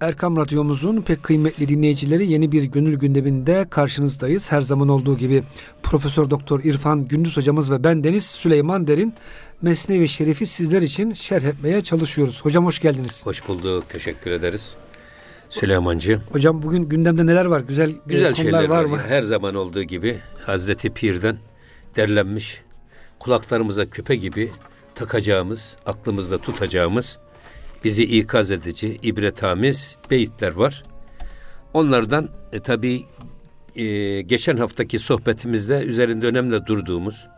Erkam Radyomuzun pek kıymetli dinleyicileri yeni bir gönül gündeminde karşınızdayız. Her zaman olduğu gibi Profesör Doktor İrfan Gündüz hocamız ve ben Deniz Süleyman Derin Mesnevi Şerif'i sizler için şerh etmeye çalışıyoruz. Hocam hoş geldiniz. Hoş bulduk. Teşekkür ederiz. Süleymancı. Hocam bugün gündemde neler var? Güzel, e, Güzel şeyler var, var mı? Her zaman olduğu gibi Hazreti Pir'den derlenmiş kulaklarımıza küpe gibi takacağımız, aklımızda tutacağımız bizi ikaz edici, ibretamiz beyitler var. Onlardan e, tabii e, geçen haftaki sohbetimizde üzerinde önemli durduğumuz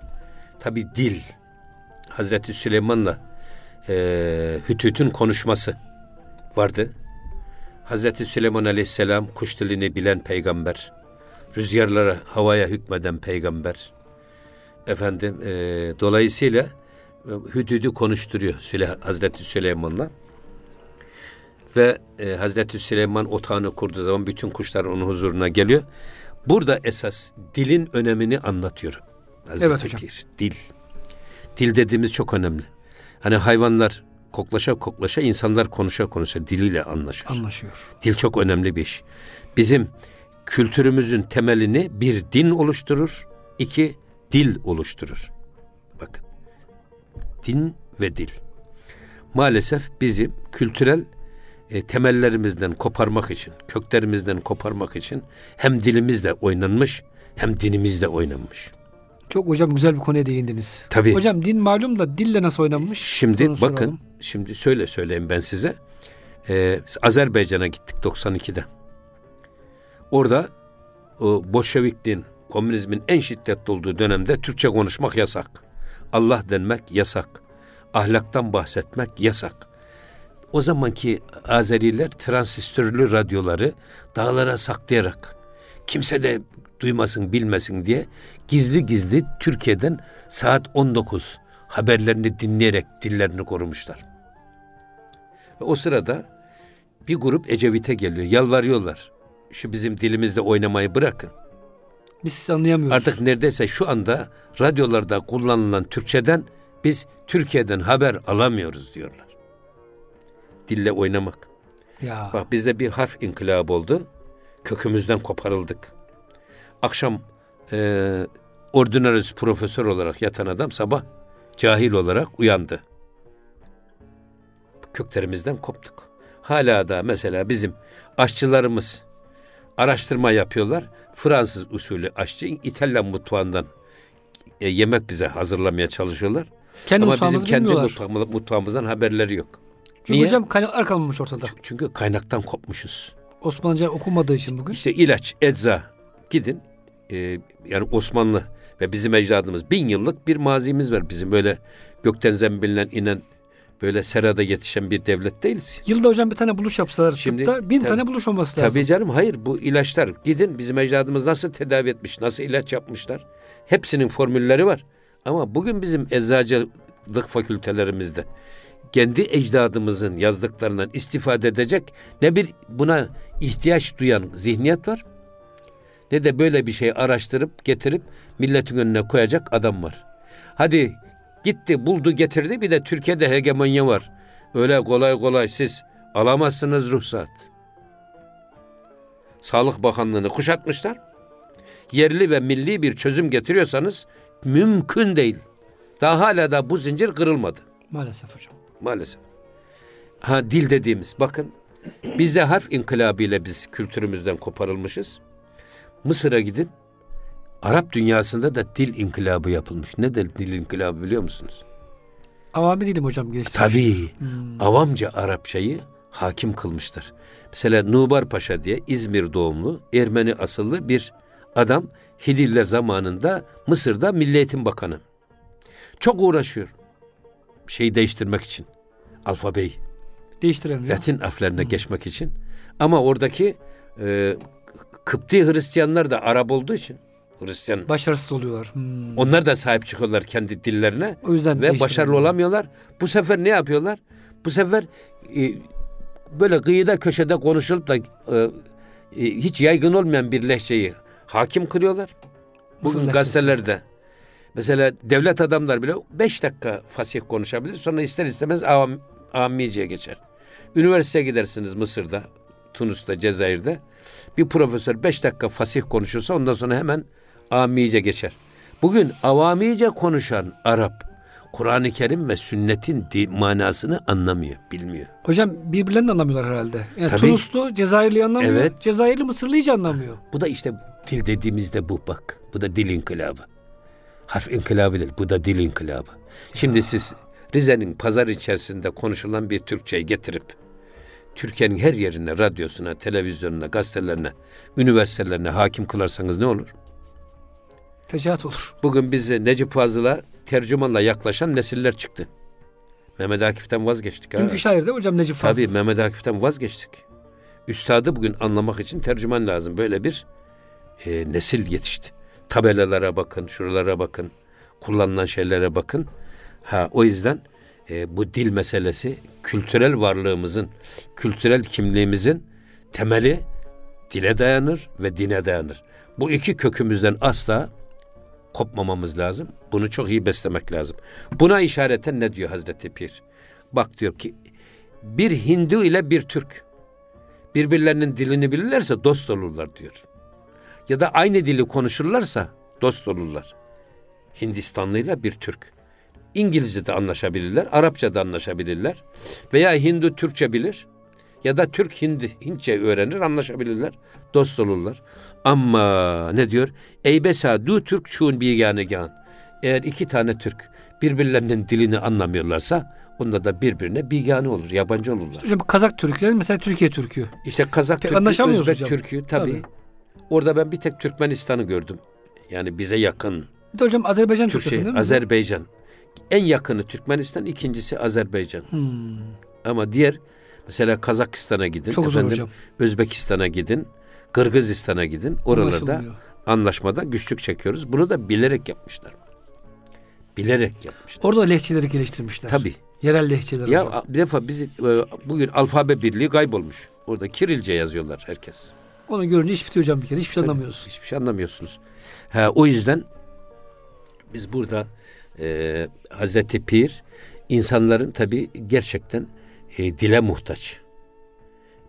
tabii dil. Hazreti Süleyman'la e, Hütüt'ün konuşması vardı. Hazreti Süleyman Aleyhisselam kuş dilini bilen peygamber. Rüzgarlara, havaya hükmeden peygamber. Efendim, e, dolayısıyla e, Hüdüd'ü konuşturuyor Süle, Hazreti Süleyman'la. Ve e, Hazreti Süleyman otağını kurduğu zaman bütün kuşlar onun huzuruna geliyor. Burada esas dilin önemini anlatıyorum. Hazreti evet hocam. Pir, dil. Dil dediğimiz çok önemli. Hani hayvanlar koklaşa koklaşa, insanlar konuşa konuşa diliyle anlaşır. Anlaşıyor. Dil çok önemli bir iş. Bizim kültürümüzün temelini bir din oluşturur, iki dil oluşturur. Bakın. Din ve dil. Maalesef bizim kültürel e, temellerimizden koparmak için, köklerimizden koparmak için hem dilimizle oynanmış hem dinimizle oynanmış. Çok hocam güzel bir konuya değindiniz. Tabii. Hocam din malum da dille nasıl oynanmış? Şimdi bakın, soralım. şimdi şöyle söyleyeyim ben size. Ee, Azerbaycan'a gittik 92'de. Orada o Bolşevikliğin, komünizmin en şiddetli olduğu dönemde Türkçe konuşmak yasak. Allah denmek yasak. Ahlaktan bahsetmek yasak. O zamanki Azeriler transistörlü radyoları dağlara saklayarak kimse de duymasın bilmesin diye gizli gizli Türkiye'den saat 19 haberlerini dinleyerek dillerini korumuşlar. Ve o sırada bir grup Ecevit'e geliyor. Yalvarıyorlar. Şu bizim dilimizde oynamayı bırakın. Biz sizi anlayamıyoruz. Artık neredeyse şu anda radyolarda kullanılan Türkçeden biz Türkiye'den haber alamıyoruz diyorlar dille oynamak. Ya. Bak bizde bir harf inkılabı oldu. Kökümüzden koparıldık. Akşam e, ordinarius profesör olarak yatan adam sabah cahil olarak uyandı. Köklerimizden koptuk. Hala da mesela bizim aşçılarımız araştırma yapıyorlar. Fransız usulü aşçı İtalyan mutfağından e, yemek bize hazırlamaya çalışıyorlar. Kendi Ama bizim kendi mutfağımızdan haberleri yok. Çünkü Niye? hocam kaynaklar kalmamış ortada. Çünkü kaynaktan kopmuşuz. Osmanlıca okumadığı için bugün. İşte ilaç, ecza gidin e, yani Osmanlı ve bizim ecdadımız bin yıllık bir mazimiz var bizim böyle gökten zembilen inen böyle serada yetişen bir devlet değiliz. Yılda hocam bir tane buluş yapsalar Şimdi, tıpta bin tabii, tane buluş olması lazım. Tabii canım hayır bu ilaçlar gidin bizim ecdadımız nasıl tedavi etmiş, nasıl ilaç yapmışlar. Hepsinin formülleri var. Ama bugün bizim eczacılık fakültelerimizde kendi ecdadımızın yazdıklarından istifade edecek ne bir buna ihtiyaç duyan zihniyet var ne de böyle bir şey araştırıp getirip milletin önüne koyacak adam var. Hadi gitti buldu getirdi bir de Türkiye'de hegemonya var. Öyle kolay kolay siz alamazsınız ruhsat. Sağlık Bakanlığı'nı kuşatmışlar. Yerli ve milli bir çözüm getiriyorsanız mümkün değil. Daha hala da bu zincir kırılmadı. Maalesef hocam. Maalesef. Ha dil dediğimiz bakın bizde harf inkılabıyla biz kültürümüzden koparılmışız. Mısır'a gidin. Arap dünyasında da dil inkılabı yapılmış. Ne de dil inkılabı biliyor musunuz? Avami dilim hocam geçti. Tabii. Hmm. Avamca Arapçayı hakim kılmışlar. Mesela Nubar Paşa diye İzmir doğumlu Ermeni asıllı bir adam Hidille zamanında Mısır'da Milli Eğitim Bakanı. Çok uğraşıyor şeyi değiştirmek için. Alfabeyi. Değiştirelim. Latin harflerine hmm. geçmek için. Ama oradaki e, Kıpti Hristiyanlar da Arap olduğu için Hristiyan başarısız oluyorlar. Hmm. Onlar da sahip çıkıyorlar kendi dillerine. O yüzden ve başarılı olamıyorlar. Bu sefer ne yapıyorlar? Bu sefer e, böyle kıyıda köşede konuşulup da e, e, hiç yaygın olmayan bir lehçeyi hakim kılıyorlar. Bugün gazetelerde Mesela devlet adamlar bile beş dakika fasih konuşabilir. Sonra ister istemez avam, amiciye geçer. Üniversiteye gidersiniz Mısır'da. Tunus'ta, Cezayir'de bir profesör beş dakika fasih konuşursa ondan sonra hemen amice geçer. Bugün avamice konuşan Arap Kur'an-ı Kerim ve sünnetin manasını anlamıyor, bilmiyor. Hocam birbirlerini anlamıyorlar herhalde. Yani Tabii, Tunuslu Cezayirli anlamıyor. Evet. Cezayirli Mısırlı hiç anlamıyor. Bu da işte dil dediğimizde bu bak. Bu da dil inkılabı. Harf inkılabı değil. Bu da dil inkılabı. Şimdi ya. siz Rize'nin pazar içerisinde konuşulan bir Türkçeyi getirip Türkiye'nin her yerine, radyosuna, televizyonuna, gazetelerine, üniversitelerine hakim kılarsanız ne olur? Fecaat olur. Bugün bize Necip Fazıl'a tercümanla yaklaşan nesiller çıktı. Mehmet Akif'ten vazgeçtik. Dünkü ha. şairde hocam Necip Fazıl. Tabii Mehmet Akif'ten vazgeçtik. Üstadı bugün anlamak için tercüman lazım. Böyle bir e, nesil yetişti. Tabelalara bakın, şuralara bakın, kullanılan şeylere bakın. Ha o yüzden e, bu dil meselesi kültürel varlığımızın, kültürel kimliğimizin temeli dile dayanır ve dine dayanır. Bu iki kökümüzden asla kopmamamız lazım. Bunu çok iyi beslemek lazım. Buna işareten ne diyor Hazreti Pir? Bak diyor ki bir Hindu ile bir Türk birbirlerinin dilini bilirlerse dost olurlar diyor. Ya da aynı dili konuşurlarsa dost olurlar. Hindistanlı ile bir Türk. İngilizce de anlaşabilirler, Arapça da anlaşabilirler. Veya Hindu Türkçe bilir ya da Türk Hindi, Hintçe öğrenir, anlaşabilirler, dost olurlar. Ama ne diyor? Eybesa du Türk çun bir gan. Eğer iki tane Türk birbirlerinin dilini anlamıyorlarsa onda da birbirine bigane olur, yabancı olurlar. Hocam Kazak Türkler mesela Türkiye Türkü. İşte Kazak Türkü, Özbek hocam. Türkü tabii. tabii. Orada ben bir tek Türkmenistan'ı gördüm. Yani bize yakın. Bir de hocam Azerbaycan Türkçe değil mi? Azerbaycan. En yakını Türkmenistan, ikincisi Azerbaycan. Hmm. Ama diğer mesela Kazakistan'a gidin, Çok efendim. Özbekistan'a gidin, Kırgızistan'a gidin. Oralarda anlaşmada güçlük çekiyoruz. Bunu da bilerek yapmışlar. Bilerek yapmışlar. Orada lehçeleri geliştirmişler. Tabii. Yerel lehçeler. Ya hocam. bir defa biz e, bugün alfabe birliği kaybolmuş. Orada Kirilce yazıyorlar herkes. Onu görünce hiç bitiyor hocam bir kere. Hiçbir şey anlamıyorsun. Hiçbir şey anlamıyorsunuz. Ha, o yüzden biz burada e, Hazreti Pir insanların tabi gerçekten e, dile muhtaç.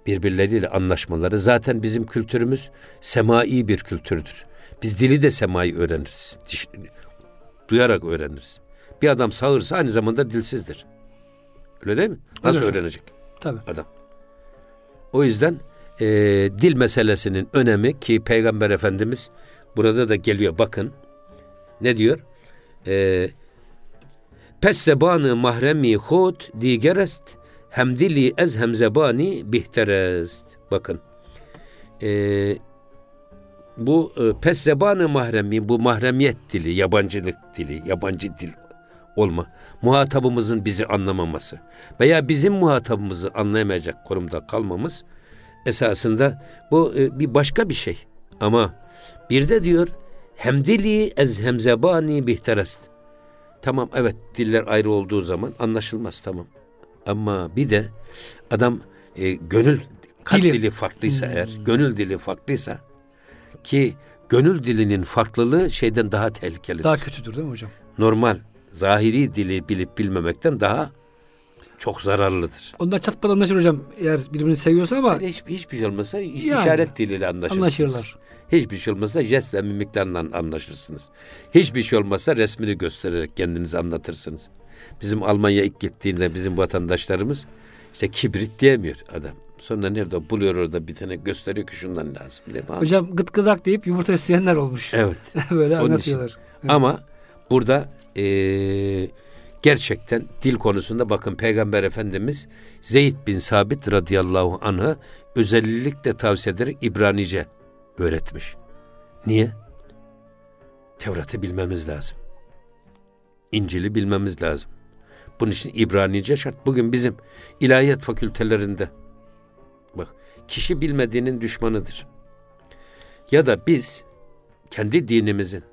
Birbirleriyle anlaşmaları. Zaten bizim kültürümüz semai bir kültürdür. Biz dili de semai öğreniriz. Duyarak öğreniriz. Bir adam sağırsa aynı zamanda dilsizdir. Öyle değil mi? Nasıl Öyle öğrenecek? Tabii. Adam. O yüzden e, dil meselesinin önemi ki Peygamber Efendimiz burada da geliyor bakın. Ne diyor? E, Pes zebanı mahremi hud digerest hem dili ez hem zebani bihterest. Bakın. Ee, bu e, pes zebanı mahremi, bu mahremiyet dili, yabancılık dili, yabancı dil olma. Muhatabımızın bizi anlamaması veya bizim muhatabımızı anlayamayacak konumda kalmamız esasında bu e, bir başka bir şey. Ama bir de diyor hem dili ez hem zebani bihterest. Tamam evet diller ayrı olduğu zaman anlaşılmaz tamam. Ama bir de adam e, gönül kalp dili, dili farklıysa hmm. eğer, gönül dili farklıysa ki gönül dilinin farklılığı şeyden daha tehlikelidir. Daha kötüdür değil mi hocam? Normal zahiri dili bilip bilmemekten daha çok zararlıdır. Onlar çatpat anlaşır hocam eğer birbirini seviyorsa ama. Yani hiç, hiçbir şey olmasa yani, işaret diliyle anlaşırsınız. Anlaşırlar. Hiçbir şey olmazsa jest ve mimiklerle anlaşırsınız. Hiçbir şey olmazsa resmini göstererek kendinizi anlatırsınız. Bizim Almanya ilk gittiğinde bizim vatandaşlarımız işte kibrit diyemiyor adam. Sonra nerede buluyor orada bir tane gösteriyor ki şundan lazım. Hocam gıt gıdak deyip yumurta isteyenler olmuş. Evet. Böyle anlatıyorlar. Evet. Ama burada e, gerçekten dil konusunda bakın Peygamber Efendimiz Zeyd bin Sabit radıyallahu anh'a özellikle tavsiye ederek İbranice öğretmiş. Niye? Tevrat'ı bilmemiz lazım. İncil'i bilmemiz lazım. Bunun için İbranice şart. Bugün bizim ilahiyat fakültelerinde bak kişi bilmediğinin düşmanıdır. Ya da biz kendi dinimizin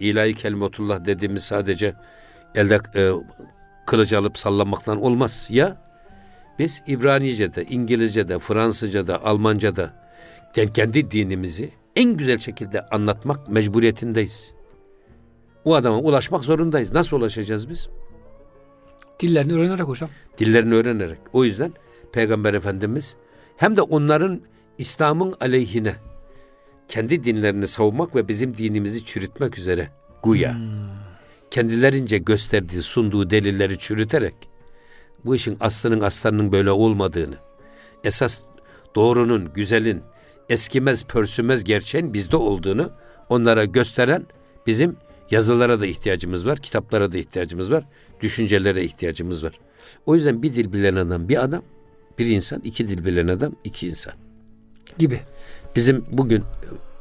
ilahi kelimetullah dediğimiz sadece elde e, kılıcı alıp sallamaktan olmaz. Ya biz İbranice'de, İngilizce'de, Fransızca'da, Almanca'da kendi dinimizi en güzel şekilde anlatmak mecburiyetindeyiz. O adama ulaşmak zorundayız. Nasıl ulaşacağız biz? Dillerini öğrenerek hocam. Dillerini öğrenerek. O yüzden Peygamber Efendimiz hem de onların İslam'ın aleyhine kendi dinlerini savunmak ve bizim dinimizi çürütmek üzere guya. Hmm. Kendilerince gösterdiği, sunduğu delilleri çürüterek bu işin aslının aslarının böyle olmadığını, esas doğrunun, güzelin, eskimez, pörsümez gerçeğin bizde olduğunu onlara gösteren bizim yazılara da ihtiyacımız var, kitaplara da ihtiyacımız var, düşüncelere ihtiyacımız var. O yüzden bir dil bilen adam bir adam, bir insan, iki dil bilen adam iki insan. Gibi. Bizim bugün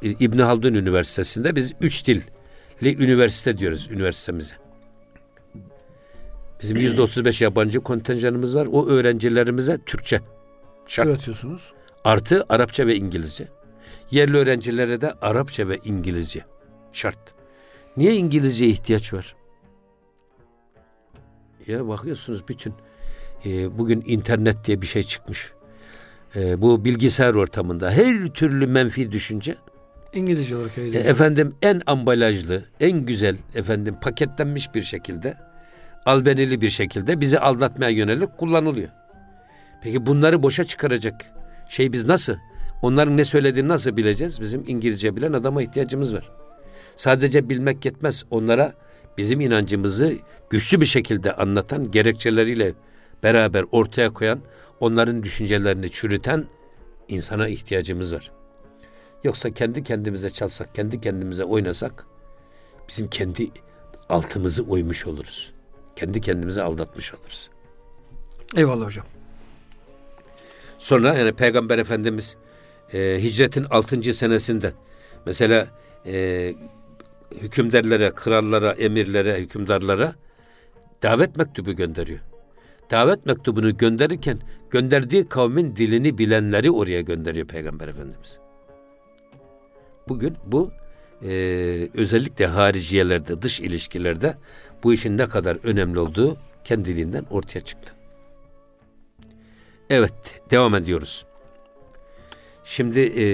e, İbn Haldun Üniversitesi'nde biz üç dilli üniversite diyoruz üniversitemize. Bizim yüzde otuz beş yabancı kontenjanımız var. O öğrencilerimize Türkçe şart. öğretiyorsunuz. Artı Arapça ve İngilizce. Yerli öğrencilere de Arapça ve İngilizce şart. Niye İngilizce ihtiyaç var? Ya bakıyorsunuz bütün e, bugün internet diye bir şey çıkmış. E, bu bilgisayar ortamında her türlü menfi düşünce İngilizce olarak. E, efendim en ambalajlı, en güzel efendim paketlenmiş bir şekilde albenili bir şekilde bizi aldatmaya yönelik kullanılıyor. Peki bunları boşa çıkaracak şey biz nasıl? Onların ne söylediğini nasıl bileceğiz? Bizim İngilizce bilen adama ihtiyacımız var. Sadece bilmek yetmez. Onlara bizim inancımızı güçlü bir şekilde anlatan, gerekçeleriyle beraber ortaya koyan, onların düşüncelerini çürüten insana ihtiyacımız var. Yoksa kendi kendimize çalsak, kendi kendimize oynasak bizim kendi altımızı oymuş oluruz. Kendi kendimize aldatmış oluruz. Eyvallah hocam. Sonra yani Peygamber Efendimiz e, hicretin 6. senesinde mesela e, hükümdarlara, krallara, emirlere, hükümdarlara davet mektubu gönderiyor. Davet mektubunu gönderirken gönderdiği kavmin dilini bilenleri oraya gönderiyor Peygamber Efendimiz. Bugün bu e, özellikle hariciyelerde, dış ilişkilerde bu işin ne kadar önemli olduğu kendiliğinden ortaya çıktı. Evet, devam ediyoruz. Şimdi e,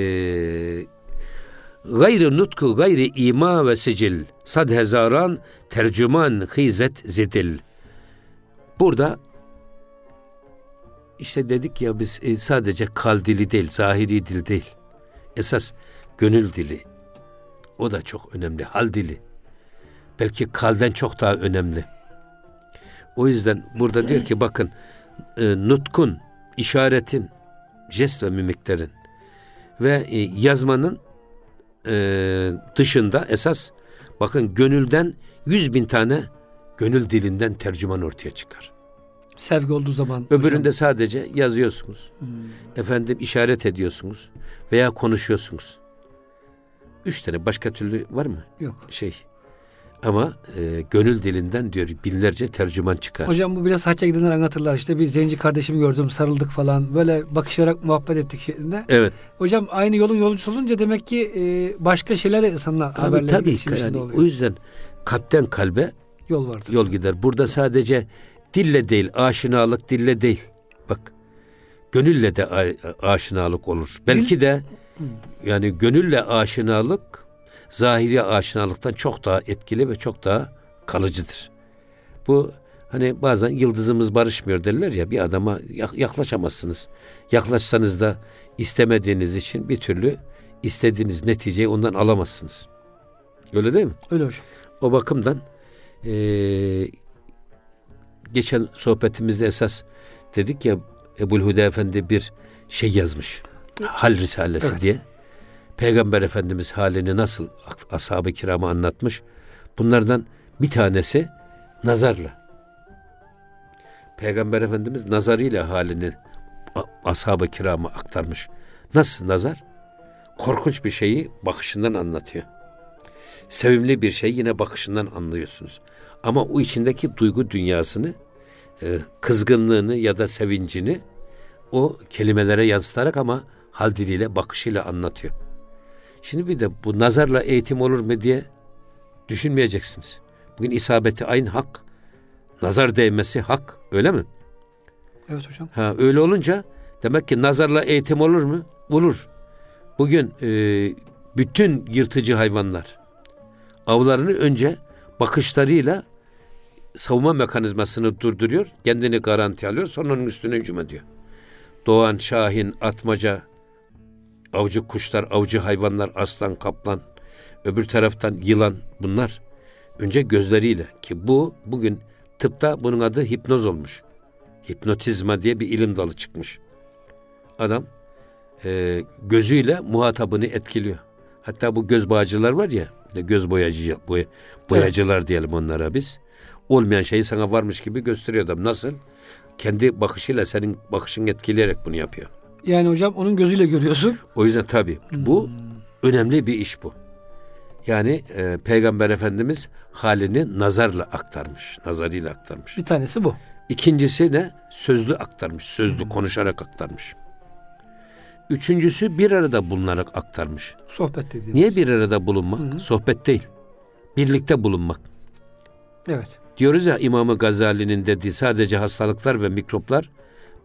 gayrı nutku gayri ima ve sicil sad hezaran tercüman hizet zidil. Burada işte dedik ya biz e, sadece kal dili değil, zahiri dil değil. Esas gönül dili. O da çok önemli. Hal dili. Belki kalden çok daha önemli. O yüzden burada diyor ki bakın e, nutkun, işaretin, jest ve mimiklerin ve e, yazmanın e, dışında esas bakın gönülden yüz bin tane gönül dilinden tercüman ortaya çıkar. Sevgi olduğu zaman. Öbüründe hocam. sadece yazıyorsunuz. Hmm. Efendim işaret ediyorsunuz veya konuşuyorsunuz. Üç tane başka türlü var mı? Yok. Şey ama e, gönül dilinden diyor binlerce tercüman çıkar. Hocam bu biraz hacca gidenler anlatırlar. İşte bir zenci kardeşimi gördüm sarıldık falan. Böyle bakışarak muhabbet ettik şeklinde. Evet. Hocam aynı yolun yolcusu olunca demek ki e, başka şeyler de insanla Abi, haberler tabii yani, oluyor. O yüzden kalpten kalbe yol vardır. Yol gider. Burada sadece dille değil, aşinalık dille değil. Bak gönülle de aşinalık olur. Belki de yani gönülle aşinalık zahiri aşinalıktan çok daha etkili ve çok daha kalıcıdır. Bu hani bazen yıldızımız barışmıyor derler ya bir adama yaklaşamazsınız. Yaklaşsanız da istemediğiniz için bir türlü istediğiniz neticeyi ondan alamazsınız. Öyle değil mi? Öyle hocam. O bakımdan e, geçen sohbetimizde esas dedik ya Ebul Huda Efendi bir şey yazmış. Hal Risalesi evet. diye. Peygamber Efendimiz halini nasıl ashab-ı kirama anlatmış. Bunlardan bir tanesi nazarla. Peygamber Efendimiz nazarıyla halini ashab-ı kirama aktarmış. Nasıl nazar? Korkunç bir şeyi bakışından anlatıyor. Sevimli bir şey yine bakışından anlıyorsunuz. Ama o içindeki duygu dünyasını, e, kızgınlığını ya da sevincini o kelimelere yansıtarak ama hal diliyle, bakışıyla anlatıyor. Şimdi bir de bu nazarla eğitim olur mu diye düşünmeyeceksiniz. Bugün isabeti aynı hak. Nazar değmesi hak. Öyle mi? Evet hocam. Ha, öyle olunca demek ki nazarla eğitim olur mu? Olur. Bugün e, bütün yırtıcı hayvanlar avlarını önce bakışlarıyla savunma mekanizmasını durduruyor. Kendini garanti alıyor. Sonra onun üstüne hücum ediyor. Doğan, şahin, atmaca, avcı kuşlar, avcı hayvanlar, aslan, kaplan, öbür taraftan yılan bunlar önce gözleriyle ki bu bugün tıpta bunun adı hipnoz olmuş. Hipnotizma diye bir ilim dalı çıkmış. Adam e, gözüyle muhatabını etkiliyor. Hatta bu göz bağcılar var ya, de göz boyacı boya, boyacılar evet. diyelim onlara biz. Olmayan şeyi sana varmış gibi gösteriyor adam. Nasıl? Kendi bakışıyla senin bakışın etkileyerek bunu yapıyor. Yani hocam onun gözüyle görüyorsun. O yüzden tabii bu hmm. önemli bir iş bu. Yani e, Peygamber Efendimiz halini nazarla aktarmış, nazarıyla aktarmış. Bir tanesi bu. İkincisi ne? Sözlü aktarmış, sözlü hmm. konuşarak aktarmış. Üçüncüsü bir arada bulunarak aktarmış. Sohbet dediğimiz. Niye bir arada bulunmak? Hı-hı. Sohbet değil. Birlikte bulunmak. Evet. Diyoruz ya İmam Gazali'nin dediği sadece hastalıklar ve mikroplar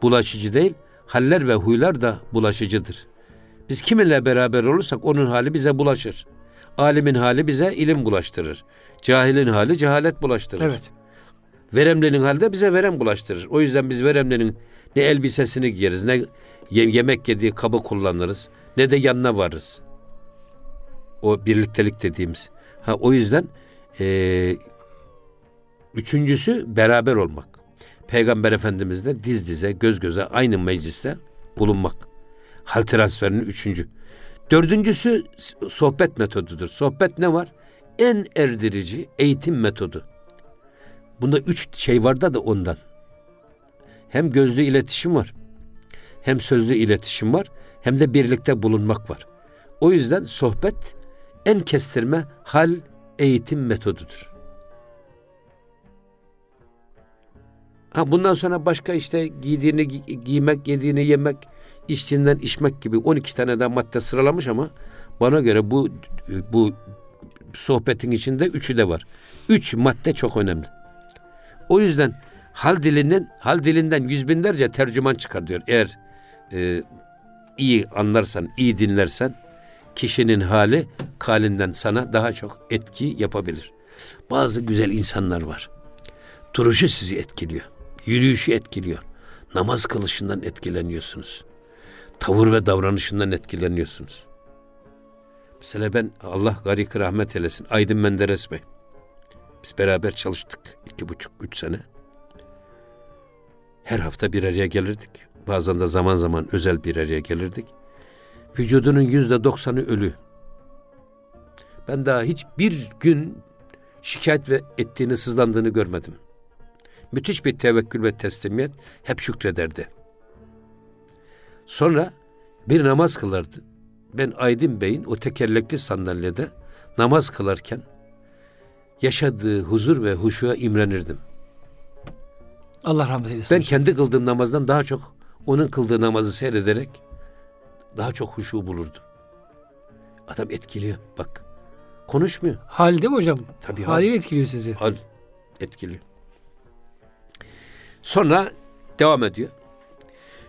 bulaşıcı değil, haller ve huylar da bulaşıcıdır. Biz kiminle beraber olursak onun hali bize bulaşır. Alimin hali bize ilim bulaştırır. Cahilin hali cehalet bulaştırır. Evet. Veremlinin hali de bize verem bulaştırır. O yüzden biz veremlinin ne elbisesini giyeriz, ne yemek yediği kabı kullanırız, ne de yanına varırız. O birliktelik dediğimiz. Ha o yüzden e, üçüncüsü beraber olmak. Peygamber Efendimizle diz dize, göz göze aynı mecliste bulunmak. Hal transferinin üçüncü. Dördüncüsü sohbet metodudur. Sohbet ne var? En erdirici eğitim metodu. Bunda üç şey var da da ondan. Hem gözlü iletişim var. Hem sözlü iletişim var. Hem de birlikte bulunmak var. O yüzden sohbet en kestirme hal eğitim metodudur. Ha bundan sonra başka işte giydiğini gi- giymek, yediğini yemek, içtiğinden içmek gibi 12 tane daha madde sıralamış ama bana göre bu bu sohbetin içinde üçü de var. Üç madde çok önemli. O yüzden hal dilinden hal dilinden yüz binlerce tercüman çıkar diyor. Eğer e, iyi anlarsan, iyi dinlersen kişinin hali kalinden sana daha çok etki yapabilir. Bazı güzel insanlar var. Duruşu sizi etkiliyor. Yürüyüşü etkiliyor. Namaz kılışından etkileniyorsunuz tavır ve davranışından etkileniyorsunuz. Mesela ben Allah garik rahmet eylesin Aydın Menderes Bey. Biz beraber çalıştık iki buçuk, üç sene. Her hafta bir araya gelirdik. Bazen de zaman zaman özel bir araya gelirdik. Vücudunun yüzde doksanı ölü. Ben daha hiç bir gün şikayet ve ettiğini, sızlandığını görmedim. Müthiş bir tevekkül ve teslimiyet hep şükrederdi. Sonra bir namaz kılardı. Ben Aydın Bey'in o tekerlekli sandalyede namaz kılarken yaşadığı huzur ve huşuya imrenirdim. Allah rahmet eylesin. Ben kendi kıldığım namazdan daha çok onun kıldığı namazı seyrederek daha çok huşu bulurdum. Adam etkiliyor bak. Konuşmuyor. Hal değil mi hocam? Tabii hal. Haliyle etkiliyor sizi. Hal etkiliyor. Sonra devam ediyor.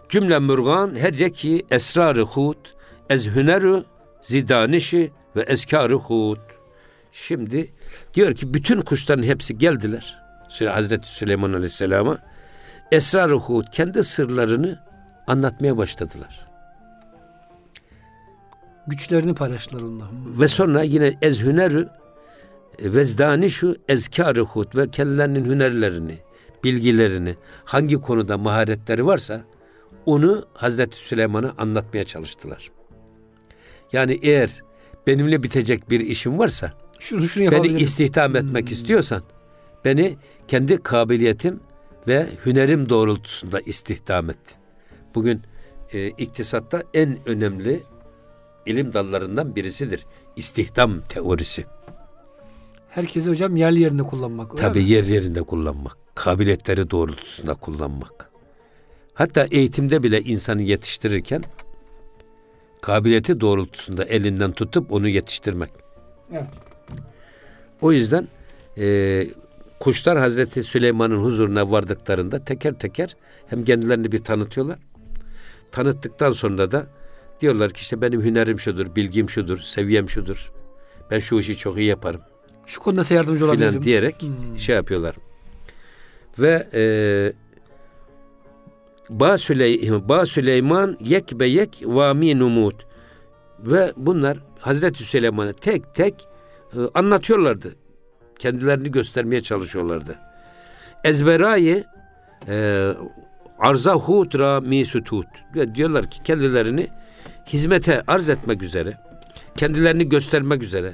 Cümle mürgan herceki esrarı hud, ez hüneru zidanişi ve eskarı hud. Şimdi diyor ki bütün kuşların hepsi geldiler. Hazreti Süleyman Aleyhisselam'a esrarı hud kendi sırlarını anlatmaya başladılar. Güçlerini paylaştılar onunla. Ve sonra yine ez hüneru vezdanişu ezkarı hud ve kendilerinin hünerlerini, bilgilerini, hangi konuda maharetleri varsa onu Hazreti Süleyman'a anlatmaya çalıştılar. Yani eğer benimle bitecek bir işim varsa, şunu, şunu beni istihdam etmek hmm. istiyorsan, beni kendi kabiliyetim ve hünerim doğrultusunda istihdam et. Bugün e, iktisatta en önemli ilim dallarından birisidir. İstihdam teorisi. Herkesi hocam yerli yerinde kullanmak. Tabii yer yerinde kullanmak. Kabiliyetleri doğrultusunda kullanmak. Hatta eğitimde bile insanı yetiştirirken kabiliyeti doğrultusunda elinden tutup onu yetiştirmek. Evet. O yüzden e, kuşlar Hazreti Süleyman'ın huzuruna vardıklarında teker teker hem kendilerini bir tanıtıyorlar. Tanıttıktan sonra da diyorlar ki işte benim hünerim şudur, bilgim şudur, seviyem şudur. Ben şu işi çok iyi yaparım. Şu konuda size yardımcı olabilirim. Filan diyerek hmm. şey yapıyorlar. Ve e, Ba Süleyman, ba Süleyman yek be yek vami numut. Ve bunlar Hazreti Süleyman'a tek tek e, anlatıyorlardı. Kendilerini göstermeye çalışıyorlardı. Ezberayı e, arza hutra mi sutut. Diyorlar ki kendilerini hizmete arz etmek üzere, kendilerini göstermek üzere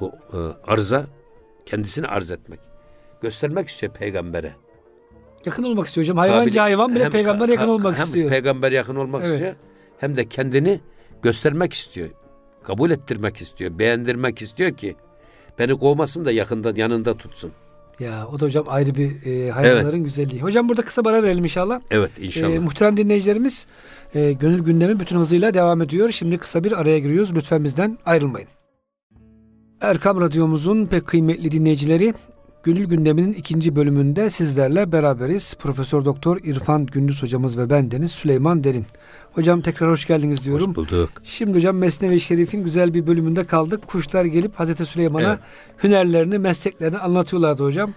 bu e, arza kendisini arz etmek. Göstermek istiyor peygambere. Yakın olmak istiyor hocam. Hayvancı hayvan bile hem, peygamber yakın olmak hem istiyor. Hem peygamber yakın olmak evet. istiyor hem de kendini göstermek istiyor. Kabul ettirmek istiyor, beğendirmek istiyor ki beni kovmasın da yakında yanında tutsun. Ya o da hocam ayrı bir e, hayvanların evet. güzelliği. Hocam burada kısa bara verelim inşallah. Evet inşallah. E, muhterem dinleyicilerimiz e, gönül gündemi bütün hızıyla devam ediyor. Şimdi kısa bir araya giriyoruz. Lütfen bizden ayrılmayın. Erkam Radyomuzun pek kıymetli dinleyicileri Gönül Gündemi'nin ikinci bölümünde sizlerle beraberiz. Profesör Doktor İrfan Gündüz hocamız ve ben Deniz Süleyman Derin. Hocam tekrar hoş geldiniz diyorum. Hoş bulduk. Şimdi hocam Mesnevi Şerif'in güzel bir bölümünde kaldık. Kuşlar gelip Hazreti Süleyman'a evet. hünerlerini, mesleklerini anlatıyorlardı hocam.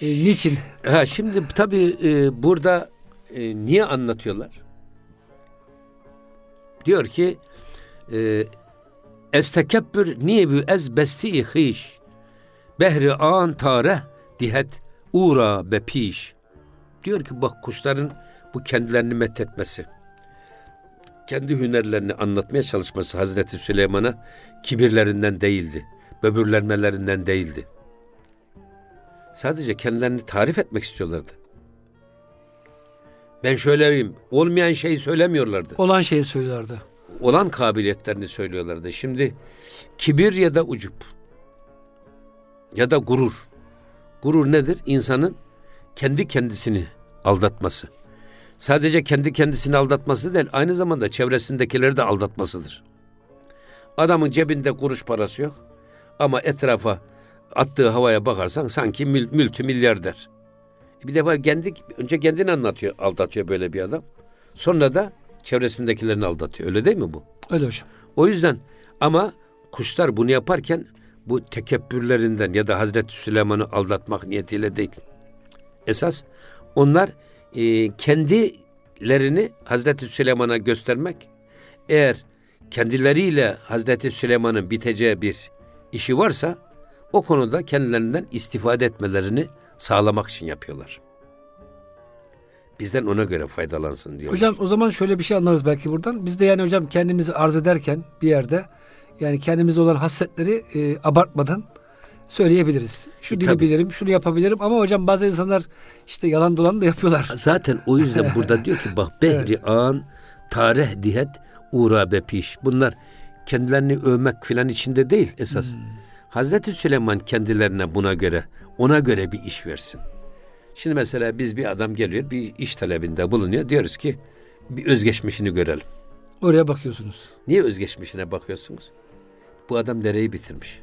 E, niçin? Ha, şimdi tabii e, burada e, niye anlatıyorlar? Diyor ki e, Estekebbür niye bu ez besti hiş behri an tare dihet ura be piş. Diyor ki bak kuşların bu kendilerini methetmesi kendi hünerlerini anlatmaya çalışması Hazreti Süleyman'a kibirlerinden değildi. Böbürlenmelerinden değildi. Sadece kendilerini tarif etmek istiyorlardı. Ben şöyleyim. Olmayan şeyi söylemiyorlardı. Olan şeyi söylüyorlardı. Olan kabiliyetlerini söylüyorlardı. Şimdi kibir ya da ucup ya da gurur. Gurur nedir? İnsanın kendi kendisini aldatması sadece kendi kendisini aldatması değil, aynı zamanda çevresindekileri de aldatmasıdır. Adamın cebinde kuruş parası yok ama etrafa attığı havaya bakarsan sanki mül, mültü milyarder. Bir defa kendi, önce kendini anlatıyor, aldatıyor böyle bir adam. Sonra da çevresindekilerini aldatıyor. Öyle değil mi bu? Öyle hocam. O yüzden ama kuşlar bunu yaparken bu tekebbürlerinden ya da Hazreti Süleyman'ı aldatmak niyetiyle değil. Esas onlar e, kendilerini Hazreti Süleyman'a göstermek, eğer kendileriyle Hazreti Süleyman'ın biteceği bir işi varsa o konuda kendilerinden istifade etmelerini sağlamak için yapıyorlar. Bizden ona göre faydalansın diyor. Hocam o zaman şöyle bir şey anlarız belki buradan. Biz de yani hocam kendimizi arz ederken bir yerde yani kendimize olan hasletleri e, abartmadan söyleyebiliriz. Şu e, dili tabii. bilirim, şunu yapabilirim ama hocam bazı insanlar işte yalan dolan da yapıyorlar. Zaten o yüzden burada diyor ki bak behri evet. an, tarih dihet, uğra be piş. Bunlar kendilerini övmek filan içinde değil esas. Hmm. Hazreti Süleyman kendilerine buna göre, ona göre bir iş versin. Şimdi mesela biz bir adam geliyor, bir iş talebinde bulunuyor. Diyoruz ki bir özgeçmişini görelim. Oraya bakıyorsunuz. Niye özgeçmişine bakıyorsunuz? Bu adam nereyi bitirmiş?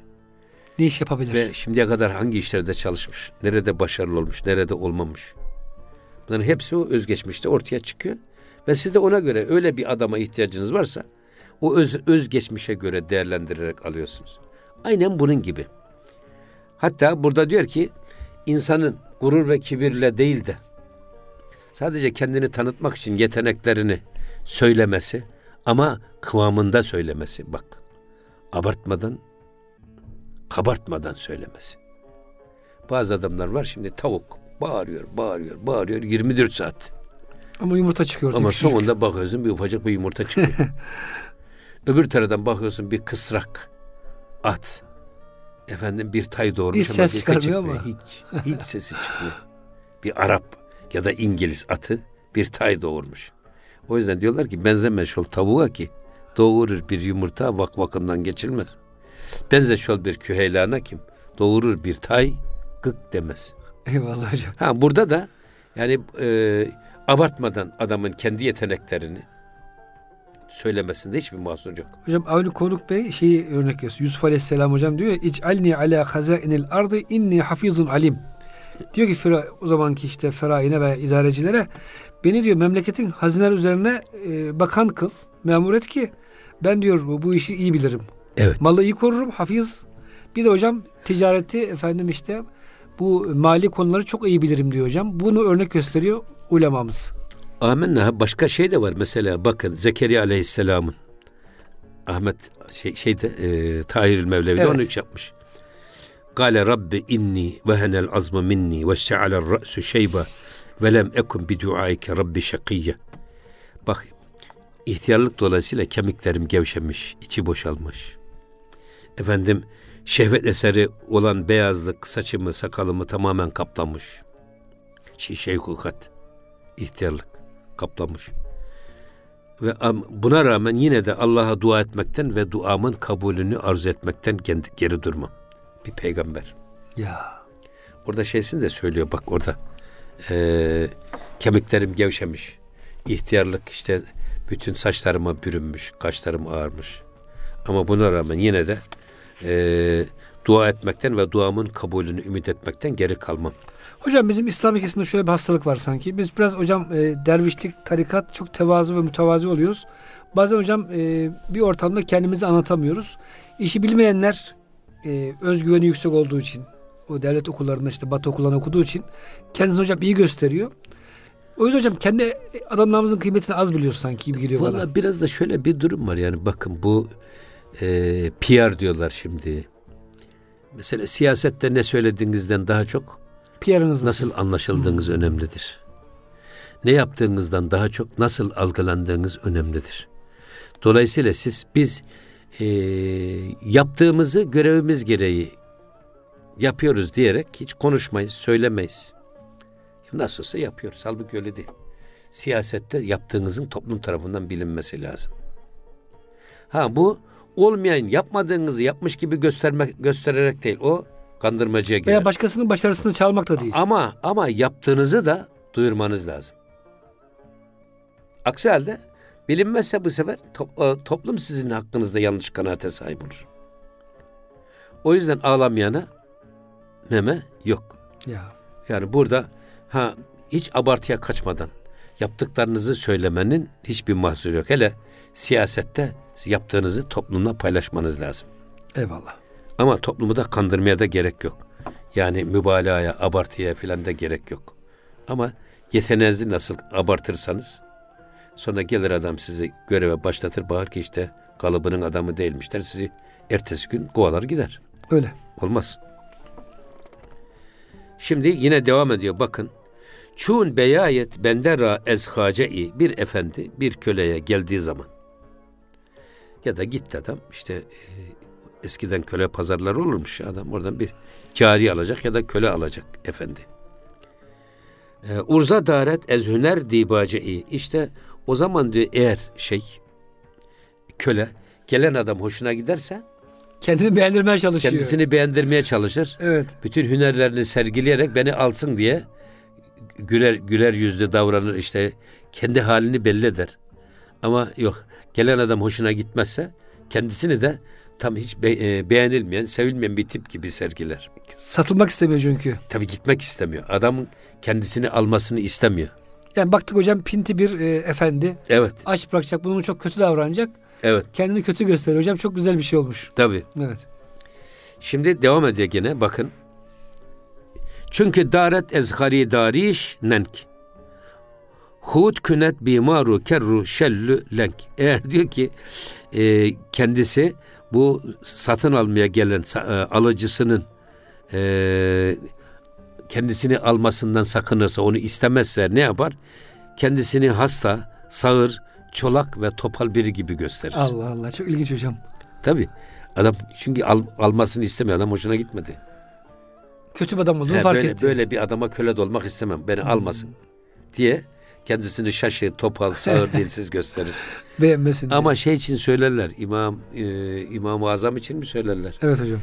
Ne iş yapabilir? Ve şimdiye kadar hangi işlerde çalışmış? Nerede başarılı olmuş? Nerede olmamış? Bunların hepsi o özgeçmişte ortaya çıkıyor. Ve siz de ona göre öyle bir adama ihtiyacınız varsa o öz, özgeçmişe göre değerlendirerek alıyorsunuz. Aynen bunun gibi. Hatta burada diyor ki insanın gurur ve kibirle değil de sadece kendini tanıtmak için yeteneklerini söylemesi ama kıvamında söylemesi. Bak abartmadan kabartmadan söylemesi. Bazı adamlar var şimdi tavuk bağırıyor, bağırıyor, bağırıyor 24 saat. Ama yumurta çıkıyor. Ama sonunda bakıyorsun bir ufacık bir yumurta çıkıyor. Öbür taraftan bakıyorsun bir kısrak at. Efendim bir tay doğurmuş hiç ama ses çıkmıyor ama. Hiç, hiç sesi çıkmıyor. Bir Arap ya da İngiliz atı bir tay doğurmuş. O yüzden diyorlar ki benzemez ol tavuğa ki doğurur bir yumurta vak vakından geçilmez. Benze şol bir küheylana kim? Doğurur bir tay gık demez. Eyvallah hocam. Ha burada da yani e, abartmadan adamın kendi yeteneklerini söylemesinde hiçbir mahsur yok. Hocam Avni Konuk Bey şeyi örnek veriyor. Yusuf Aleyhisselam hocam diyor İc'alni ala hazainil ardı inni hafizun alim. Diyor ki o zamanki işte feraine ve idarecilere beni diyor memleketin hazineler üzerine e, bakan kıl, memur et ki ben diyor bu, bu işi iyi bilirim. Evet. Malı iyi korurum, hafiz. Bir de hocam ticareti efendim işte bu mali konuları çok iyi bilirim diyor hocam. Bunu örnek gösteriyor ulemamız. Amenna başka şey de var. Mesela bakın Zekeriya Aleyhisselam'ın Ahmet şey, şeyde e, Tahir Mevlevi evet. onu yapmış. Gale Rabbi inni vehenel azmu minni ve şe'alel ra'su şeyba ve lem ekun bi duaike Rabbi şakiyye. Bak ihtiyarlık dolayısıyla kemiklerim gevşemiş, içi boşalmış. Efendim şehvet eseri olan beyazlık saçımı, sakalımı tamamen kaplamış. Şişe kulkat, ihtiyarlık kaplamış. Ve buna rağmen yine de Allah'a dua etmekten ve duamın kabulünü arzu etmekten geri durmam. Bir peygamber. Ya. Orada şeysin de söylüyor bak orada. Ee, kemiklerim gevşemiş. İhtiyarlık işte bütün saçlarıma bürünmüş, kaşlarım ağarmış. Ama buna rağmen yine de e, dua etmekten ve duamın kabulünü ümit etmekten geri kalmam. Hocam bizim İslami kesimde şöyle bir hastalık var sanki. Biz biraz hocam e, dervişlik, tarikat çok tevazu ve mütevazi oluyoruz. Bazen hocam e, bir ortamda kendimizi anlatamıyoruz. İşi bilmeyenler e, özgüveni yüksek olduğu için o devlet okullarında işte batı okullarında okuduğu için kendisini hocam iyi gösteriyor. O yüzden hocam kendi adamlarımızın kıymetini az biliyoruz sanki gibi geliyor Vallahi bana. Valla biraz da şöyle bir durum var yani bakın bu e, PR diyorlar şimdi. Mesela siyasette ne söylediğinizden daha çok PR'ınız nasıl anlaşıldığınız hmm. önemlidir. Ne yaptığınızdan daha çok nasıl algılandığınız önemlidir. Dolayısıyla siz biz e, yaptığımızı görevimiz gereği yapıyoruz diyerek hiç konuşmayız, söylemeyiz. Nasılsa yapıyoruz. Halbuki öyle değil. Siyasette yaptığınızın toplum tarafından bilinmesi lazım. Ha bu olmayan yapmadığınızı yapmış gibi göstermek göstererek değil. O kandırmacıya girer. Veya başkasının başarısını çalmak da değil. Ama ama yaptığınızı da duyurmanız lazım. Aksi halde bilinmezse bu sefer to- e, toplum sizin hakkınızda yanlış kanaate sahip olur. O yüzden ağlamayana meme yok. Ya. Yani burada ha hiç abartıya kaçmadan yaptıklarınızı söylemenin hiçbir mahsuru yok. Hele siyasette yaptığınızı toplumla paylaşmanız lazım. Eyvallah. Ama toplumu da kandırmaya da gerek yok. Yani mübalağaya, abartıya filan da gerek yok. Ama yeteneğinizi nasıl abartırsanız sonra gelir adam sizi göreve başlatır bağır ki işte kalıbının adamı değilmişler sizi ertesi gün kovalar gider. Öyle. Olmaz. Şimdi yine devam ediyor bakın. Çun beyayet bendera ezhacei bir efendi bir köleye geldiği zaman ya da gitti adam işte e, eskiden köle pazarları olurmuş adam oradan bir cari alacak ya da köle alacak efendi. E, Urza daret ez hüner dibacei işte o zaman diyor eğer şey köle gelen adam hoşuna giderse kendini beğendirmeye çalışıyor. Kendisini beğendirmeye çalışır. Evet. Bütün hünerlerini sergileyerek beni alsın diye güler güler yüzlü davranır işte kendi halini belli eder. Ama yok gelen adam hoşuna gitmezse kendisini de tam hiç be, e, beğenilmeyen, sevilmeyen bir tip gibi sergiler. Satılmak istemiyor çünkü. Tabii gitmek istemiyor. Adamın kendisini almasını istemiyor. Yani baktık hocam pinti bir e, efendi. Evet. Aç bırakacak, bunu çok kötü davranacak. Evet. Kendini kötü gösteriyor hocam. Çok güzel bir şey olmuş. Tabii. Evet. Şimdi devam ediyor gene bakın. Çünkü daret ezhari dariş nenk. Hud künet bimaru kerru şellü lenk. Eğer diyor ki e, kendisi bu satın almaya gelen e, alıcısının e, kendisini almasından sakınırsa, onu istemezse ne yapar? Kendisini hasta, sağır, çolak ve topal biri gibi gösterir. Allah Allah çok ilginç hocam. Tabi. Adam çünkü al, almasını istemiyor. Adam hoşuna gitmedi. Kötü bir adam olduğunu He, fark böyle, etti. Böyle bir adama köle olmak istemem. Beni hmm. almasın diye kendisini şaşı, topal, sağır, dilsiz gösterir. Beğenmesin diye. Ama şey için söylerler. İmam e, İmam-ı Azam için mi söylerler? Evet hocam.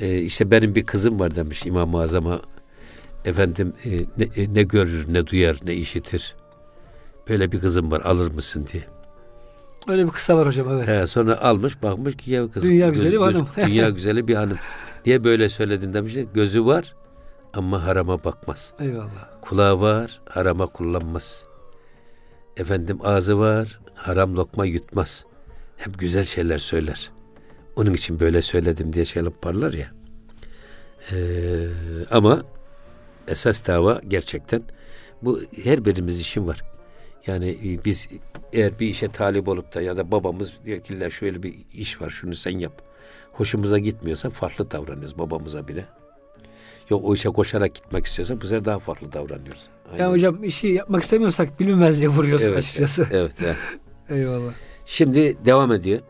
E, işte benim bir kızım var demiş İmam-ı Azam'a. Efendim e, ne, e, ne görür, ne duyar, ne işitir. Böyle bir kızım var alır mısın diye. Öyle bir kısa var hocam evet. He, sonra almış bakmış ki ya kız. Dünya güzeli bir hanım. dünya güzeli bir hanım. Niye böyle söyledin demişler. Gözü var ama harama bakmaz. Eyvallah. Kulağı var harama kullanmaz. Efendim ağzı var haram lokma yutmaz. Hep güzel şeyler söyler. Onun için böyle söyledim diye şey yaparlar ya. Ee, ama esas dava gerçekten bu her birimiz işin var. Yani e, biz eğer bir işe talip olup da ya da babamız diyor ki "La şöyle bir iş var şunu sen yap. Hoşumuza gitmiyorsa farklı davranıyoruz babamıza bile. Yok o işe koşarak gitmek istiyorsa bu sefer daha farklı davranıyoruz. Aynen. Ya hocam işi yapmak istemiyorsak bilinmezliğe vuruyoruz evet, açıkçası. Evet, evet. Eyvallah. Şimdi devam ediyor.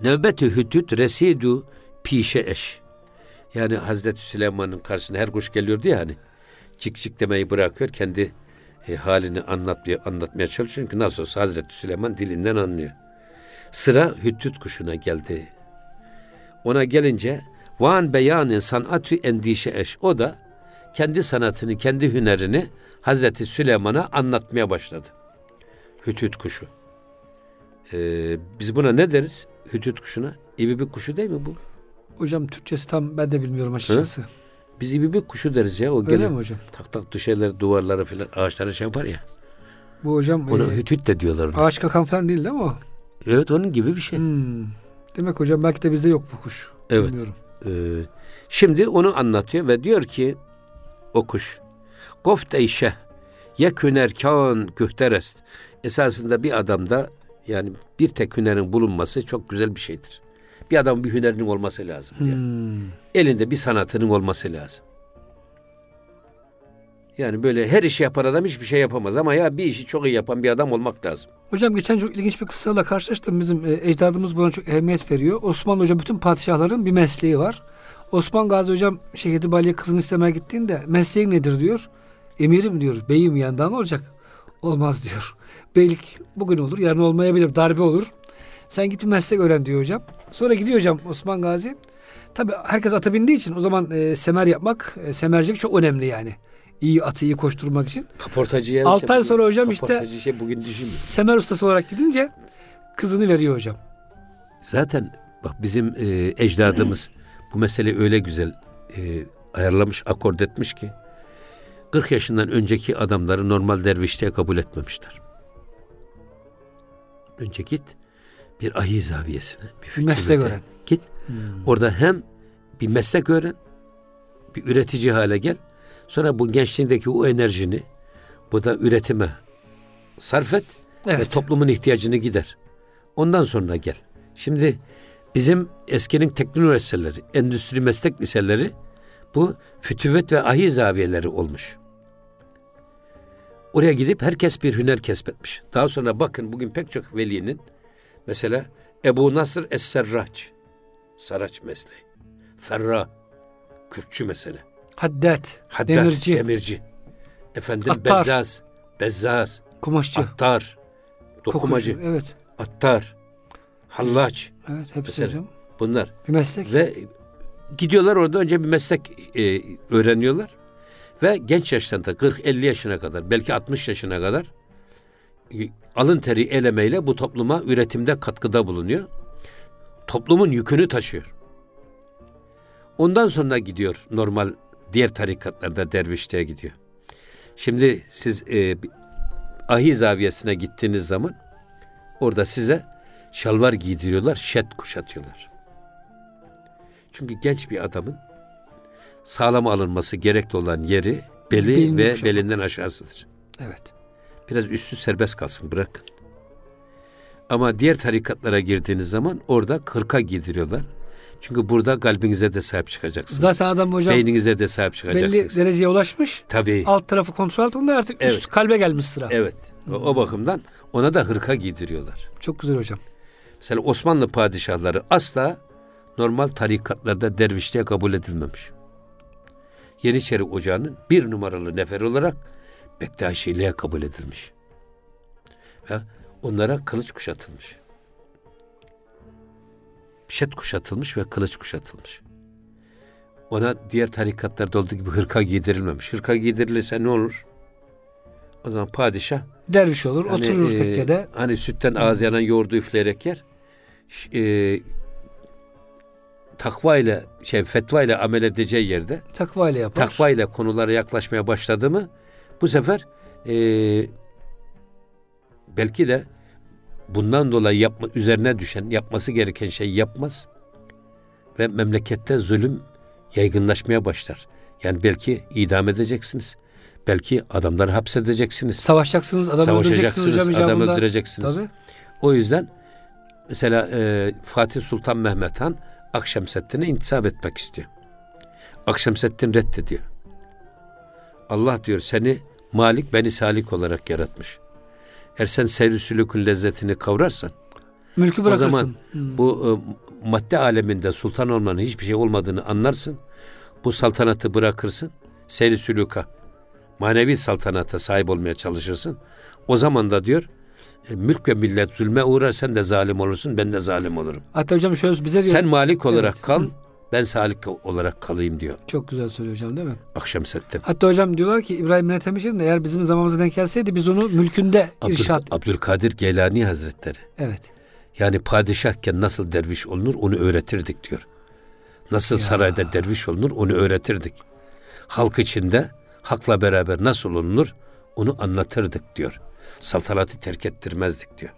Nöbetü hütüt residu pişe eş. Yani Hazreti Süleyman'ın karşısına her kuş geliyordu ya hani. Cik cik demeyi bırakıyor. Kendi e, halini anlatmaya, anlatmaya çalışıyor. Çünkü nasıl olsa Hazreti Süleyman dilinden anlıyor. Sıra hüttüt kuşuna geldi. Ona gelince Van beyanın sanatü endişe eş. O da kendi sanatını, kendi hünerini Hazreti Süleyman'a anlatmaya başladı. Hütüt kuşu. Ee, biz buna ne deriz? Hütüt kuşuna. İbibik kuşu değil mi bu? Hocam Türkçesi tam ben de bilmiyorum açıkçası. Biz ibibik kuşu deriz ya. O Öyle gene mi hocam? tak tak düşerler duvarlara filan ağaçlara şey yapar ya. Bu hocam Ona e, hütüt de diyorlar. ona. ağaç kakan falan değil değil mi o? Evet onun gibi bir şey. Hmm. Demek hocam belki de bizde yok bu kuş. Evet. Bilmiyorum. Ee, şimdi onu anlatıyor ve diyor ki o kuş Gofte işe yeküner kân gühterest. Esasında bir adamda yani bir tek hünerin bulunması çok güzel bir şeydir. Bir adamın bir hünerinin olması lazım. Hmm. Elinde bir sanatının olması lazım. Yani böyle her işi yapan adam hiçbir şey yapamaz ama ya bir işi çok iyi yapan bir adam olmak lazım. Hocam geçen çok ilginç bir kıssayla karşılaştım. Bizim e, ecdadımız buna çok ehemmiyet veriyor. Osmanlı hocam bütün padişahların bir mesleği var. Osman Gazi hocam Şehit Bali'ye kızını istemeye gittiğinde mesleğin nedir diyor. Emirim diyor. Beyim yandan olacak. Olmaz diyor. Beylik bugün olur yarın olmayabilir. Darbe olur. Sen git bir meslek öğren diyor hocam. Sonra gidiyor hocam Osman Gazi. Tabi herkes ata bindiği için o zaman e, semer yapmak, e, semercilik çok önemli yani. İyi atı iyi koşturmak için. Kaportacıya Altı ay sonra hocam işte- Kaportacı şey bugün düşünmüyor. Semer ustası olarak gidince kızını veriyor hocam. Zaten bak bizim e, ecdadımız bu meseleyi öyle güzel e, ayarlamış, akord etmiş ki 40 yaşından önceki adamları normal dervişliğe kabul etmemişler. Önce git bir ahiz zaviyesine, bir meslek öğren. Git. Orada hem bir meslek öğren, bir üretici hale gel. Sonra bu gençliğindeki o enerjini bu da üretime sarf et ve Evet. toplumun ihtiyacını gider. Ondan sonra gel. Şimdi bizim eskinin teknik üniversiteleri, endüstri meslek liseleri bu fütüvet ve ahi zaviyeleri olmuş. Oraya gidip herkes bir hüner kesbetmiş. Daha sonra bakın bugün pek çok velinin mesela Ebu Nasr Es-Serraç, Saraç mesleği. Ferra, kürkçü mesele. Haddad, Haddad, demirci, demirci. Efendim Attar. bezzaz, bezzaz, kumaşçı, attar, dokumacı, kokucu. Evet. attar, hallaç Evet hepsi Mesela. hocam. bunlar. Bir meslek. Ve gidiyorlar orada önce bir meslek e, öğreniyorlar. Ve genç yaşlarında 40-50 yaşına kadar belki 60 yaşına kadar alın teri elemeyle bu topluma üretimde katkıda bulunuyor. Toplumun yükünü taşıyor. Ondan sonra gidiyor normal diğer tarikatlarda dervişliğe gidiyor. Şimdi siz e, ahi zaviyesine gittiğiniz zaman orada size şalvar giydiriyorlar, şet kuşatıyorlar. Çünkü genç bir adamın sağlam alınması gerekli olan yeri beli Belini ve kuşatmak. belinden aşağısıdır. Evet. Biraz üstü serbest kalsın bırakın. Ama diğer tarikatlara girdiğiniz zaman orada kırka giydiriyorlar. Çünkü burada kalbinize de sahip çıkacaksınız. Zaten adam hocam Beyninize de sahip çıkacaksınız. belli dereceye ulaşmış. Tabii. Alt tarafı kontrol altında artık Evet. üst kalbe gelmiş sıra. Evet. O, o bakımdan ona da hırka giydiriyorlar. Çok güzel hocam. Mesela Osmanlı padişahları asla normal tarikatlarda dervişliğe kabul edilmemiş. Yeniçeri Ocağı'nın bir numaralı nefer olarak Bektaşiliğe kabul edilmiş. Ve onlara kılıç kuşatılmış. Şet kuşatılmış ve kılıç kuşatılmış. Ona diğer tarikatlarda olduğu gibi hırka giydirilmemiş. Hırka giydirilirse ne olur? O zaman padişah Derviş olur, Hani, oturur e, tekkede. Hani sütten ağız yanan yoğurdu üfleyerek yer. E, takva ile şey fetva ile amel edeceği yerde Takva ile yapar. takva ile konulara yaklaşmaya başladı mı bu sefer e, belki de bundan dolayı yapma, üzerine düşen yapması gereken şeyi yapmaz ve memlekette zulüm yaygınlaşmaya başlar. Yani belki idam edeceksiniz. Belki adamları hapsedeceksiniz. Savaşacaksınız, adam öldüreceksiniz hocam adam öldüreceksiniz. Tabii. O yüzden mesela e, Fatih Sultan Mehmet Han Akşemseddin'e intisap etmek istiyor. Akşemseddin reddediyor. Allah diyor seni Malik beni Salik olarak yaratmış. Eğer sen seyri sülükün lezzetini kavrarsan Mülkü bırakırsın. O zaman hmm. bu e, madde aleminde sultan olmanın hiçbir şey olmadığını anlarsın. Bu saltanatı bırakırsın. Seyri sülüka, manevi saltanata sahip olmaya çalışırsın. O zaman da diyor e, mülk ve millet zulme uğrar sen de zalim olursun ben de zalim olurum. Hatta hocam şöyle bize diyor. Sen malik olarak evet. kal ben salik olarak kalayım diyor. Çok güzel söylüyor hocam değil mi? Akşam sette. Hatta hocam diyorlar ki İbrahim Netemiş'in de eğer bizim zamanımıza denk gelseydi biz onu mülkünde Abdül, irşat. Abdülkadir Geylani Hazretleri. Evet. Yani padişahken nasıl derviş olunur onu öğretirdik diyor. Nasıl ya. sarayda derviş olunur onu öğretirdik. Halk içinde hakla beraber nasıl olunur onu anlatırdık diyor. Saltanatı terk ettirmezdik diyor.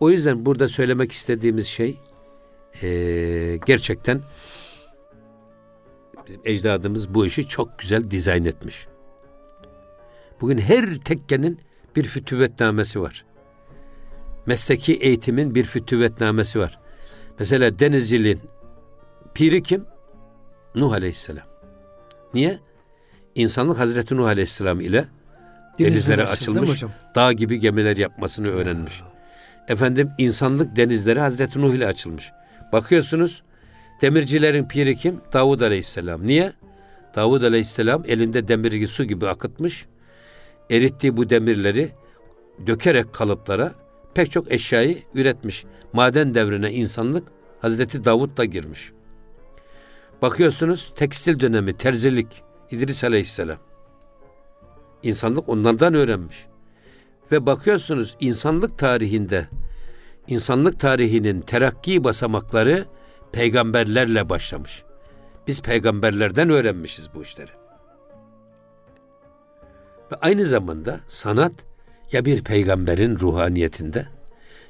O yüzden burada söylemek istediğimiz şey e, gerçekten bizim ecdadımız bu işi çok güzel dizayn etmiş. Bugün her tekkenin bir fütüvetnamesi var. Mesleki eğitimin bir fütüvetnamesi var. Mesela denizciliğin piri kim? Nuh Aleyhisselam. Niye? İnsanlık Hazreti Nuh Aleyhisselam ile denizlere açılmış, dağ gibi gemiler yapmasını öğrenmiş. Efendim insanlık denizlere Hazreti Nuh ile açılmış. Bakıyorsunuz demircilerin piri kim? Davud Aleyhisselam. Niye? Davud Aleyhisselam elinde demirgi su gibi akıtmış. Erittiği bu demirleri dökerek kalıplara pek çok eşyayı üretmiş. Maden devrine insanlık Hazreti Davud da girmiş. Bakıyorsunuz tekstil dönemi, terzilik, İdris Aleyhisselam. İnsanlık onlardan öğrenmiş. Ve bakıyorsunuz insanlık tarihinde, insanlık tarihinin terakki basamakları peygamberlerle başlamış. Biz peygamberlerden öğrenmişiz bu işleri. Ve aynı zamanda sanat ya bir peygamberin ruhaniyetinde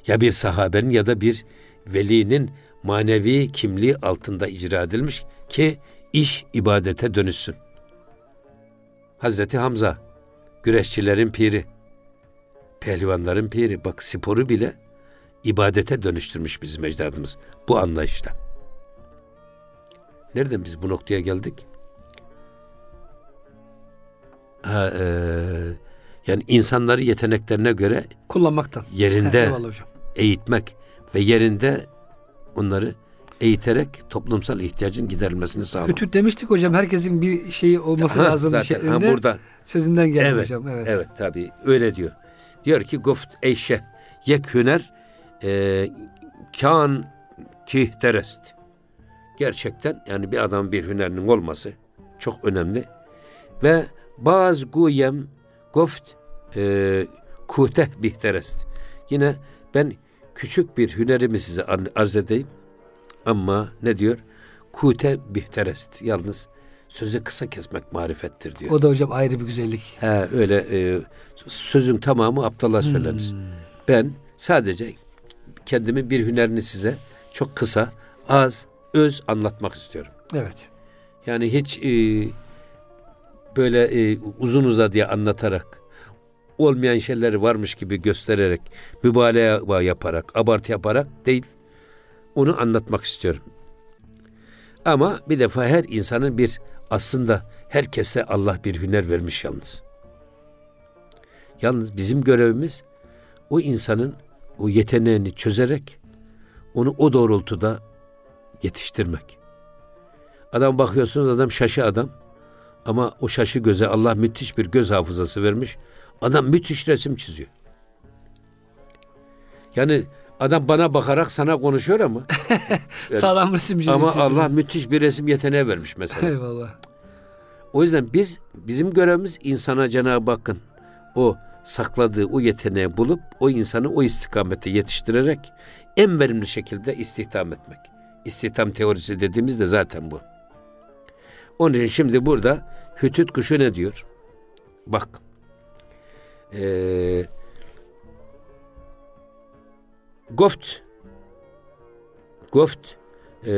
ya bir sahabenin ya da bir velinin manevi kimliği altında icra edilmiş ki iş ibadete dönüşsün. Hazreti Hamza güreşçilerin piri, pehlivanların piri. Bak sporu bile ibadete dönüştürmüş bizim ecdadımız bu anlayışla. Nereden biz bu noktaya geldik? Ha, e, yani insanları yeteneklerine göre kullanmaktan yerinde eğitmek ve yerinde onları eğiterek toplumsal ihtiyacın giderilmesini sağlamak. Kötü demiştik hocam herkesin bir şeyi olması ha, lazım zaten, şeklinde. Ha, burada sözünden geldi evet, hocam. Evet. Evet tabii öyle diyor. Diyor ki guft eyşe yek hüner e, kan kihterest. Gerçekten yani bir adam bir hünerinin olması çok önemli. Ve baz guyem guft e, kuhteh bihterest. Yine ben küçük bir hünerimi size arz edeyim. Ama ne diyor? Kute bihterest. Yalnız sözü kısa kesmek marifettir diyor. O da hocam ayrı bir güzellik. He, öyle e, sözün tamamı aptala söylenir. Hmm. Ben sadece kendimin bir hünerini size çok kısa, az, öz anlatmak istiyorum. Evet. Yani hiç e, böyle e, uzun uzadıya anlatarak olmayan şeyleri varmış gibi göstererek, mübalağa yaparak, abartı yaparak değil, onu anlatmak istiyorum. Ama bir defa her insanın bir aslında herkese Allah bir hüner vermiş yalnız. Yalnız bizim görevimiz o insanın o yeteneğini çözerek onu o doğrultuda yetiştirmek. Adam bakıyorsunuz adam şaşı adam ama o şaşı göze Allah müthiş bir göz hafızası vermiş. Adam müthiş resim çiziyor. Yani Adam bana bakarak sana konuşuyor ama. Yani, Sağlam resim Ama Allah müthiş bir resim yeteneği vermiş mesela. Eyvallah. O yüzden biz bizim görevimiz insana Cenab-ı Hakk'ın o sakladığı o yeteneği bulup o insanı o istikamete yetiştirerek en verimli şekilde istihdam etmek. İstihdam teorisi dediğimiz de zaten bu. Onun için şimdi burada Hütüt kuşu ne diyor? Bak. Ee, goft Goft e,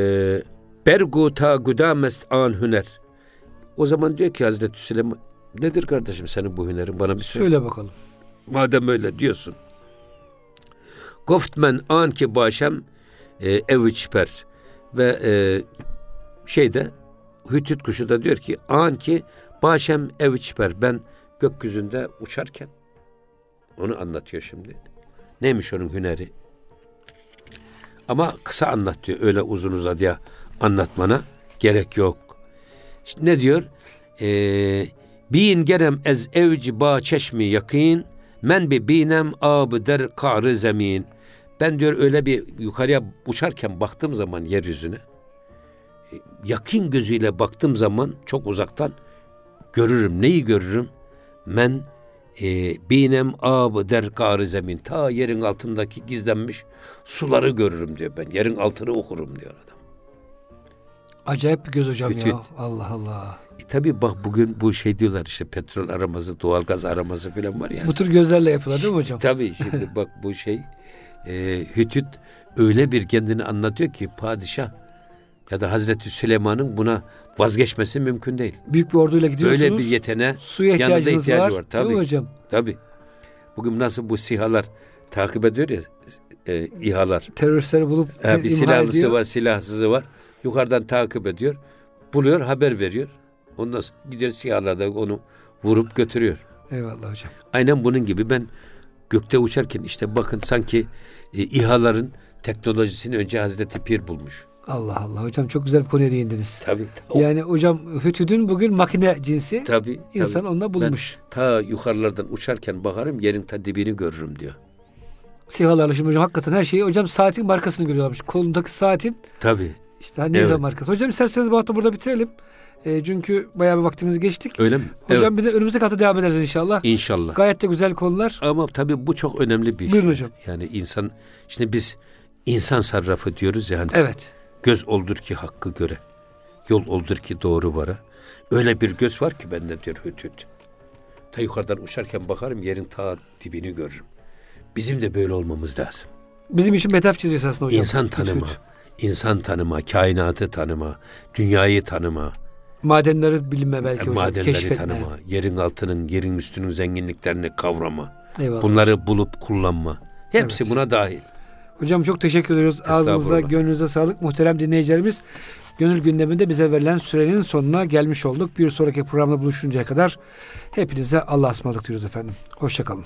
Berguta gudamest an hüner. O zaman diyor ki Hazreti Süleyman nedir kardeşim senin bu hünerin bana bir söyle. Söyle bakalım. Madem öyle diyorsun. Goft men an ki başem e, eviçper ve e, şeyde Hütüt kuşu da diyor ki an ki başem eviçper ben gökyüzünde uçarken onu anlatıyor şimdi. Neymiş onun hüneri? Ama kısa anlat diyor. Öyle uzun uzadıya anlatmana gerek yok. İşte ne diyor? Ee, Bin gerem ez evci ba çeşmi yakin men bi binem ab der karı zemin. Ben diyor öyle bir yukarıya uçarken baktığım zaman yeryüzüne yakin gözüyle baktığım zaman çok uzaktan görürüm. Neyi görürüm? Men e, binem ab der karı zemin. Ta yerin altındaki gizlenmiş suları görürüm diyor ben. Yerin altını okurum diyor adam. Acayip bir göz hocam Ütüt. ya. Allah Allah. E tabi bak bugün bu şey diyorlar işte petrol araması, doğalgaz araması falan var ya. Bu tür gözlerle yapıyorlar değil mi hocam? Tabii şimdi bak bu şey e, Hütüt öyle bir kendini anlatıyor ki padişah ya da Hazreti Süleyman'ın buna vazgeçmesi mümkün değil. Büyük bir orduyla gidiyorsunuz. Böyle bir yeteneğe Suya yanında ihtiyacı var. var. Değil Tabii. mi hocam? Tabii. Bugün nasıl bu sihalar takip ediyor ya e, İHA'lar. Teröristleri bulup Ha, bir silahlısı ediyor. var, silahsızı var. Yukarıdan takip ediyor. Buluyor, haber veriyor. Ondan sonra gidiyor sihalarda onu vurup götürüyor. Eyvallah hocam. Aynen bunun gibi ben gökte uçarken işte bakın sanki e, İHA'ların teknolojisini önce Hazreti Pir bulmuş. Allah Allah. Hocam çok güzel bir konuya değindiniz. Tabii. o- Yani hocam Hütüd'ün bugün makine cinsi tabii. insan tabii. onunla bulmuş. Ben ta yukarılardan uçarken bakarım yerin ta dibini görürüm diyor. Sihalarla şimdi hocam hakikaten her şeyi hocam saatin markasını görüyorlarmış. Kolundaki saatin Tabii. İşte hani Evet. evet. markası. Hocam isterseniz bu hafta burada bitirelim. E, çünkü bayağı bir vaktimizi geçtik. Öyle mi? Hocam bir de önümüzdeki hafta devam ederiz inşallah. İnşallah. Gayet de güzel konular. Ama tabii bu çok önemli bir. Buyurun hocam. Yani insan, şimdi biz insan sarrafı diyoruz ya hani Evet. göz oldur ki hakkı göre, yol oldur ki doğru vara. Öyle bir göz var ki bende diyor Hütüt. Ta yukarıdan uçarken bakarım yerin ta dibini görürüm. Bizim de böyle olmamız lazım. Bizim için metaf çiziyor aslında hocam. İnsan Hüt tanıma, hüt. İnsan tanıma, kainatı tanıma, dünyayı tanıma, Madenleri bilinme belki hocam. madenleri Keşfetme. tanıma, yerin altının, yerin üstünün zenginliklerini kavrama, Eyvallah. bunları bulup kullanma. Hepsi Evet. buna dahil. Hocam çok teşekkür ediyoruz. Ağzınıza, gönlünüze sağlık. Muhterem dinleyicilerimiz, gönül gündeminde bize verilen sürenin sonuna gelmiş olduk. Bir sonraki programda buluşuncaya kadar hepinize Allah'a ısmarladık diyoruz efendim. Hoşçakalın.